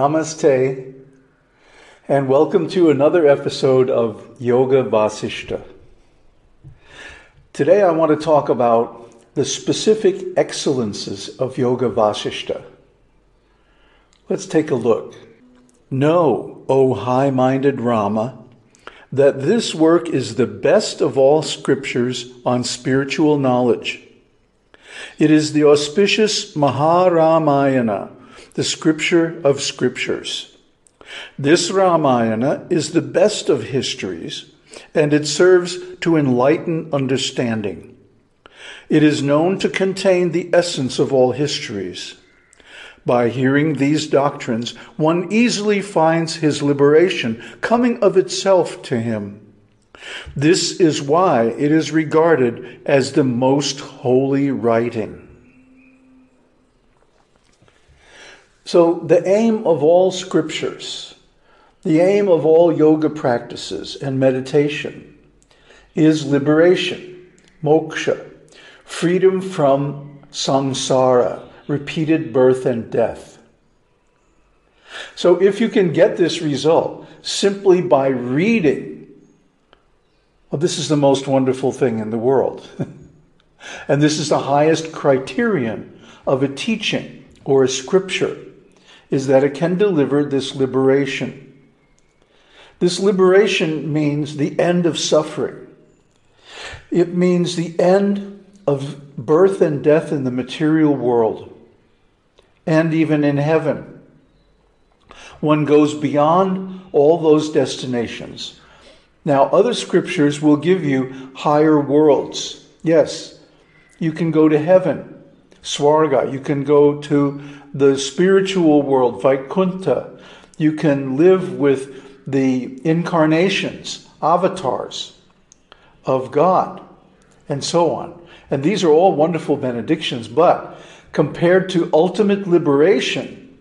Namaste, and welcome to another episode of Yoga Vasishta. Today I want to talk about the specific excellences of Yoga Vasishta. Let's take a look. Know, O high minded Rama, that this work is the best of all scriptures on spiritual knowledge. It is the auspicious Maharamayana, the scripture of scriptures. This Ramayana is the best of histories, and it serves to enlighten understanding. It is known to contain the essence of all histories. By hearing these doctrines, one easily finds his liberation coming of itself to him. This is why it is regarded as the most holy writing. So, the aim of all scriptures, the aim of all yoga practices and meditation is liberation, moksha, freedom from samsara, repeated birth and death. So, if you can get this result simply by reading, well, this is the most wonderful thing in the world. and this is the highest criterion of a teaching or a scripture, is that it can deliver this liberation. This liberation means the end of suffering. It means the end of birth and death in the material world and even in heaven. One goes beyond all those destinations. Now, other scriptures will give you higher worlds. Yes, you can go to heaven, Swarga. You can go to the spiritual world, Vaikuntha. You can live with the incarnations, avatars of God, and so on. And these are all wonderful benedictions, but compared to ultimate liberation,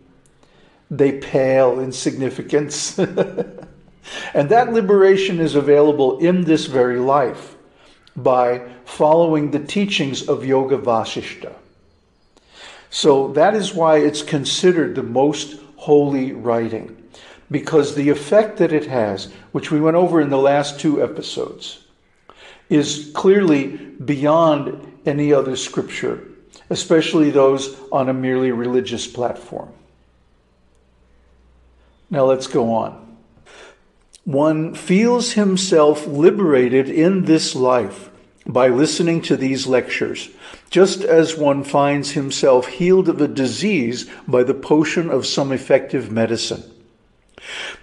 they pale in significance. and that liberation is available in this very life by following the teachings of Yoga Vasishta. So that is why it's considered the most holy writing, because the effect that it has, which we went over in the last two episodes, is clearly beyond any other scripture especially those on a merely religious platform. Now let's go on. One feels himself liberated in this life by listening to these lectures, just as one finds himself healed of a disease by the potion of some effective medicine.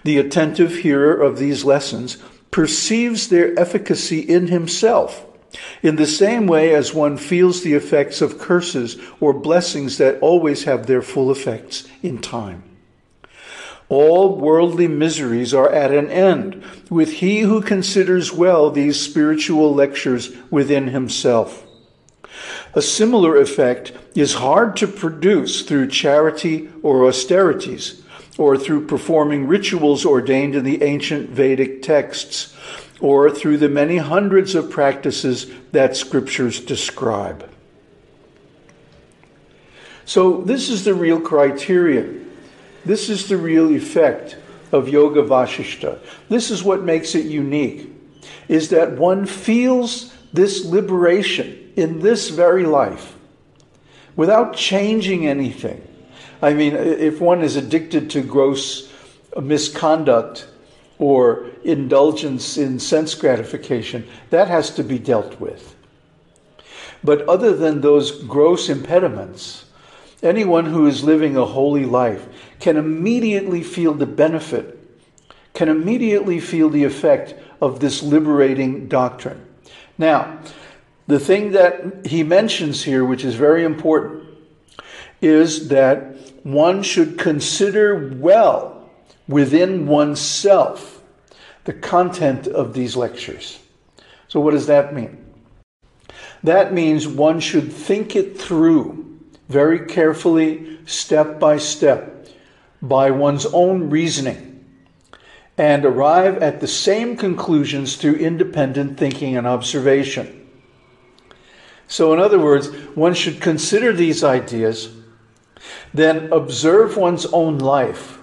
The attentive hearer of these lessons perceives their efficacy in himself in the same way as one feels the effects of curses or blessings that always have their full effects in time. All worldly miseries are at an end with he who considers well these spiritual lectures within himself. A similar effect is hard to produce through charity or austerities, or through performing rituals ordained in the ancient Vedic texts, or through the many hundreds of practices that scriptures describe. So, this is the real criterion. This is the real effect of Yoga Vasishta. This is what makes it unique, is that one feels this liberation in this very life without changing anything. I mean, if one is addicted to gross misconduct, or indulgence in sense gratification, that has to be dealt with. But other than those gross impediments, anyone who is living a holy life can immediately feel the benefit, can immediately feel the effect of this liberating doctrine. Now, the thing that he mentions here, which is very important, is that one should consider well within oneself the content of these lectures. So, what does that mean? That means one should think it through very carefully, step by step, by one's own reasoning, and arrive at the same conclusions through independent thinking and observation. So, in other words, one should consider these ideas, then observe one's own life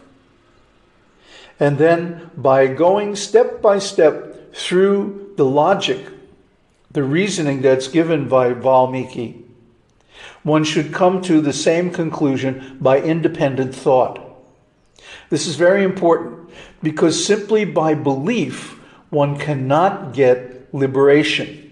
And then by going step by step through the logic, the reasoning that's given by Valmiki, one should come to the same conclusion by independent thought. This is very important because simply by belief, one cannot get liberation.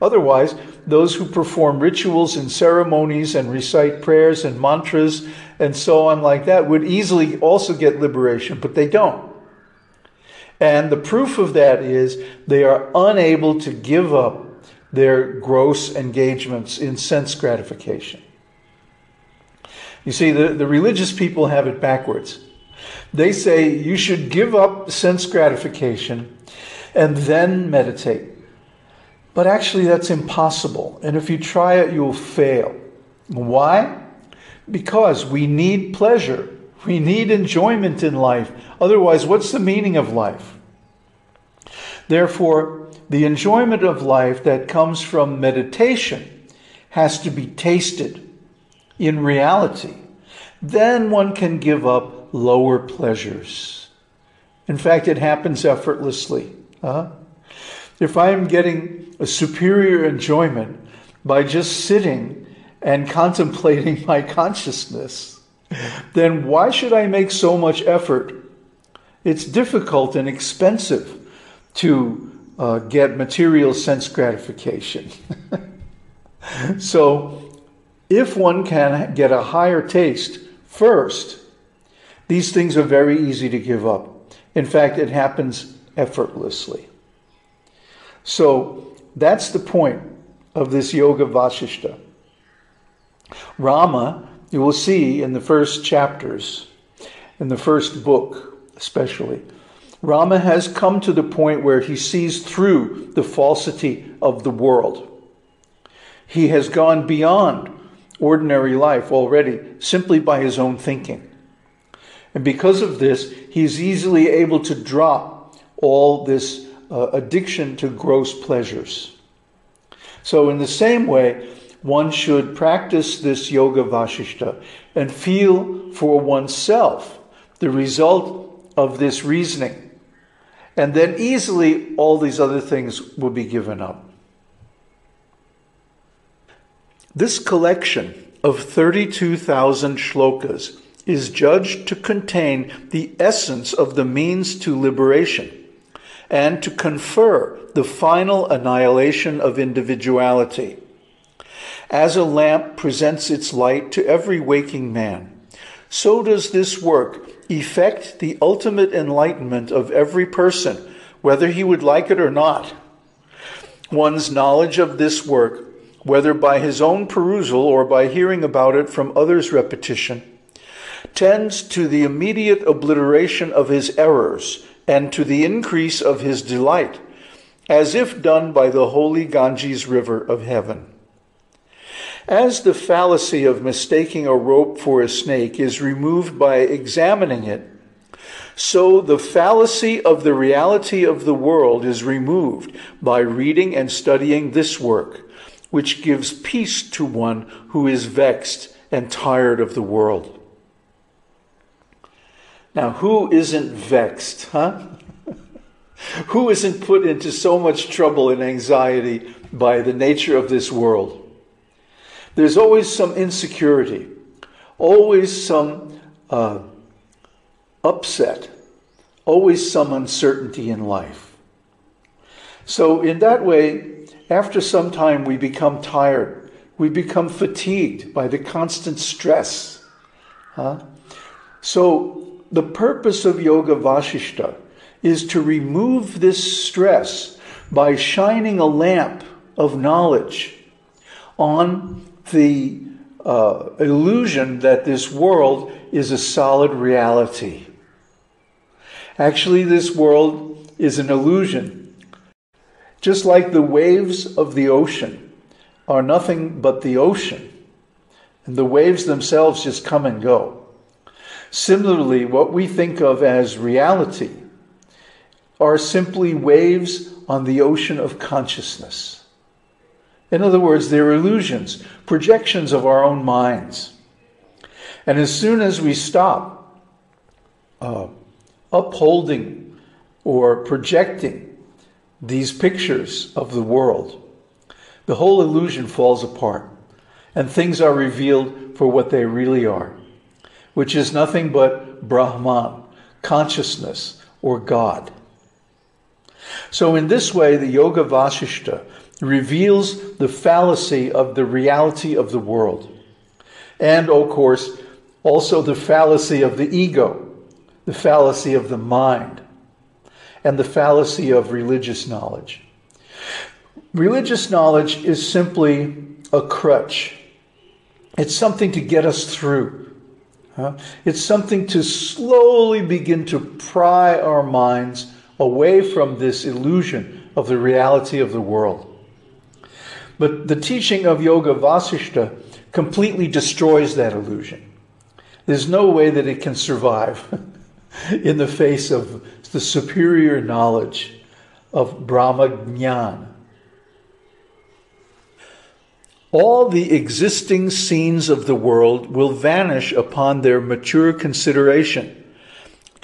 Otherwise, those who perform rituals and ceremonies and recite prayers and mantras and so on, like that, would easily also get liberation, but they don't. And the proof of that is they are unable to give up their gross engagements in sense gratification. You see, the, the religious people have it backwards. They say you should give up sense gratification and then meditate. But actually, that's impossible. And if you try it, you'll fail. Why? Because we need pleasure. We need enjoyment in life. Otherwise, what's the meaning of life? Therefore, the enjoyment of life that comes from meditation has to be tasted in reality. Then one can give up lower pleasures. In fact, it happens effortlessly. Huh? If I am getting a superior enjoyment by just sitting and contemplating my consciousness, then why should I make so much effort? It's difficult and expensive to uh, get material sense gratification. so, if one can get a higher taste first, these things are very easy to give up. In fact, it happens effortlessly. So that's the point of this Yoga Vashishta. Rama, you will see in the first chapters, in the first book especially, Rama has come to the point where he sees through the falsity of the world. He has gone beyond ordinary life already simply by his own thinking. And because of this, he's easily able to drop all this uh, addiction to gross pleasures. So, in the same way, one should practice this yoga vashishta and feel for oneself the result of this reasoning. And then easily all these other things will be given up. This collection of 32,000 shlokas is judged to contain the essence of the means to liberation and to confer the final annihilation of individuality. As a lamp presents its light to every waking man, so does this work effect the ultimate enlightenment of every person, whether he would like it or not. One's knowledge of this work, whether by his own perusal or by hearing about it from others' repetition, tends to the immediate obliteration of his errors and to the increase of his delight, as if done by the holy Ganges River of heaven. As the fallacy of mistaking a rope for a snake is removed by examining it, so the fallacy of the reality of the world is removed by reading and studying this work, which gives peace to one who is vexed and tired of the world. Now, who isn't vexed, huh? who isn't put into so much trouble and anxiety by the nature of this world? There's always some insecurity, always some uh, upset, always some uncertainty in life. So, in that way, after some time, we become tired. We become fatigued by the constant stress. Huh? So, the purpose of Yoga Vashishta is to remove this stress by shining a lamp of knowledge on the uh, illusion that this world is a solid reality. Actually, this world is an illusion. Just like the waves of the ocean are nothing but the ocean, and the waves themselves just come and go. Similarly, what we think of as reality are simply waves on the ocean of consciousness. In other words, they're illusions, projections of our own minds. And as soon as we stop uh, upholding or projecting these pictures of the world, the whole illusion falls apart and things are revealed for what they really are, which is nothing but Brahman, consciousness, or God. So, in this way, the Yoga Vasishta reveals the fallacy of the reality of the world. And, of course, also the fallacy of the ego, the fallacy of the mind, and the fallacy of religious knowledge. Religious knowledge is simply a crutch, it's something to get us through. It's something to slowly begin to pry our minds away from this illusion of the reality of the world. But the teaching of Yoga Vasishta completely destroys that illusion. There's no way that it can survive in the face of the superior knowledge of Brahma Jnana. All the existing scenes of the world will vanish upon their mature consideration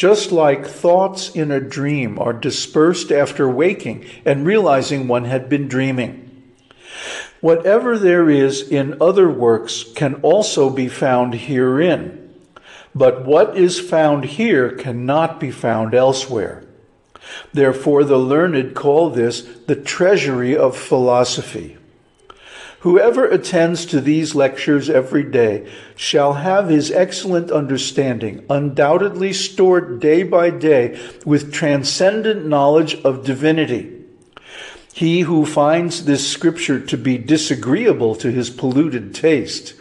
just like thoughts in a dream are dispersed after waking and realizing one had been dreaming. Whatever there is in other works can also be found herein, but what is found here cannot be found elsewhere. Therefore, the learned call this the treasury of philosophy. Whoever attends to these lectures every day shall have his excellent understanding undoubtedly stored day by day with transcendent knowledge of divinity. He who finds this scripture to be disagreeable to his polluted taste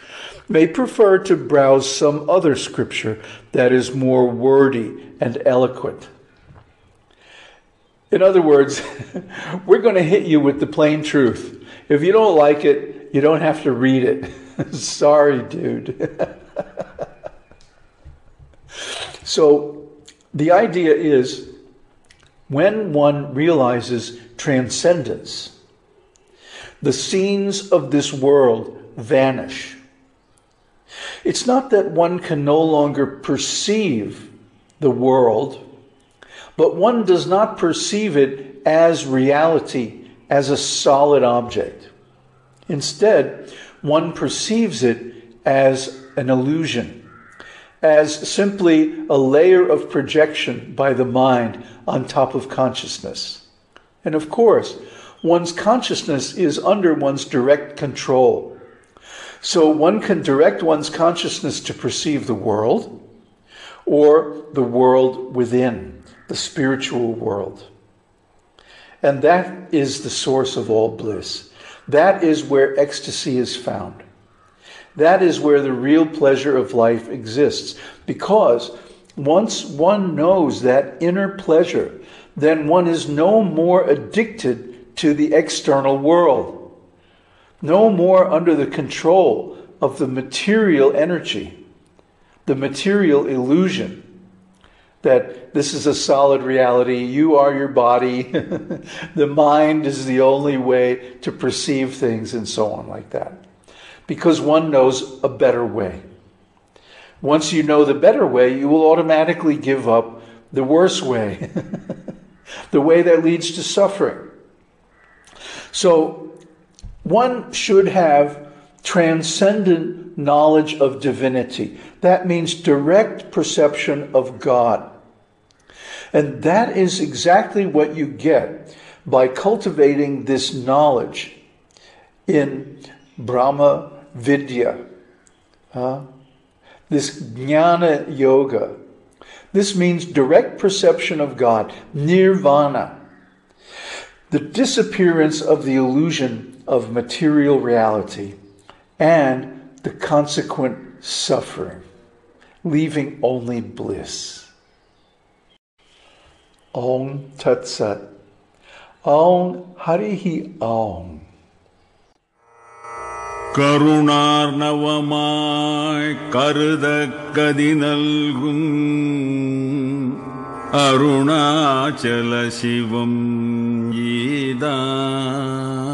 may prefer to browse some other scripture that is more wordy and eloquent. In other words, we're going to hit you with the plain truth. If you don't like it, you don't have to read it. Sorry, dude. so the idea is when one realizes transcendence, the scenes of this world vanish. It's not that one can no longer perceive the world, but one does not perceive it as reality as a solid object. Instead, one perceives it as an illusion, as simply a layer of projection by the mind on top of consciousness. And of course, one's consciousness is under one's direct control. So one can direct one's consciousness to perceive the world or the world within, the spiritual world. And that is the source of all bliss. That is where ecstasy is found. That is where the real pleasure of life exists. Because once one knows that inner pleasure, then one is no more addicted to the external world, no more under the control of the material energy, the material illusion that this is a solid reality. You are your body. the mind is the only way to perceive things, and so on, like that. Because one knows a better way. Once you know the better way, you will automatically give up the worse way, the way that leads to suffering. So, one should have transcendent knowledge of divinity. That means direct perception of God. And that is exactly what you get by cultivating this knowledge in Brahma Vidya, this Jnana Yoga. This means direct perception of God, nirvana, the disappearance of the illusion of material reality, and the consequent suffering, leaving only bliss. Om Tat Sat. Om Harihi Om. கருணார்ணவமாய் கருத கதி நல்கும் அருணாச்சல சிவம் ஈதான்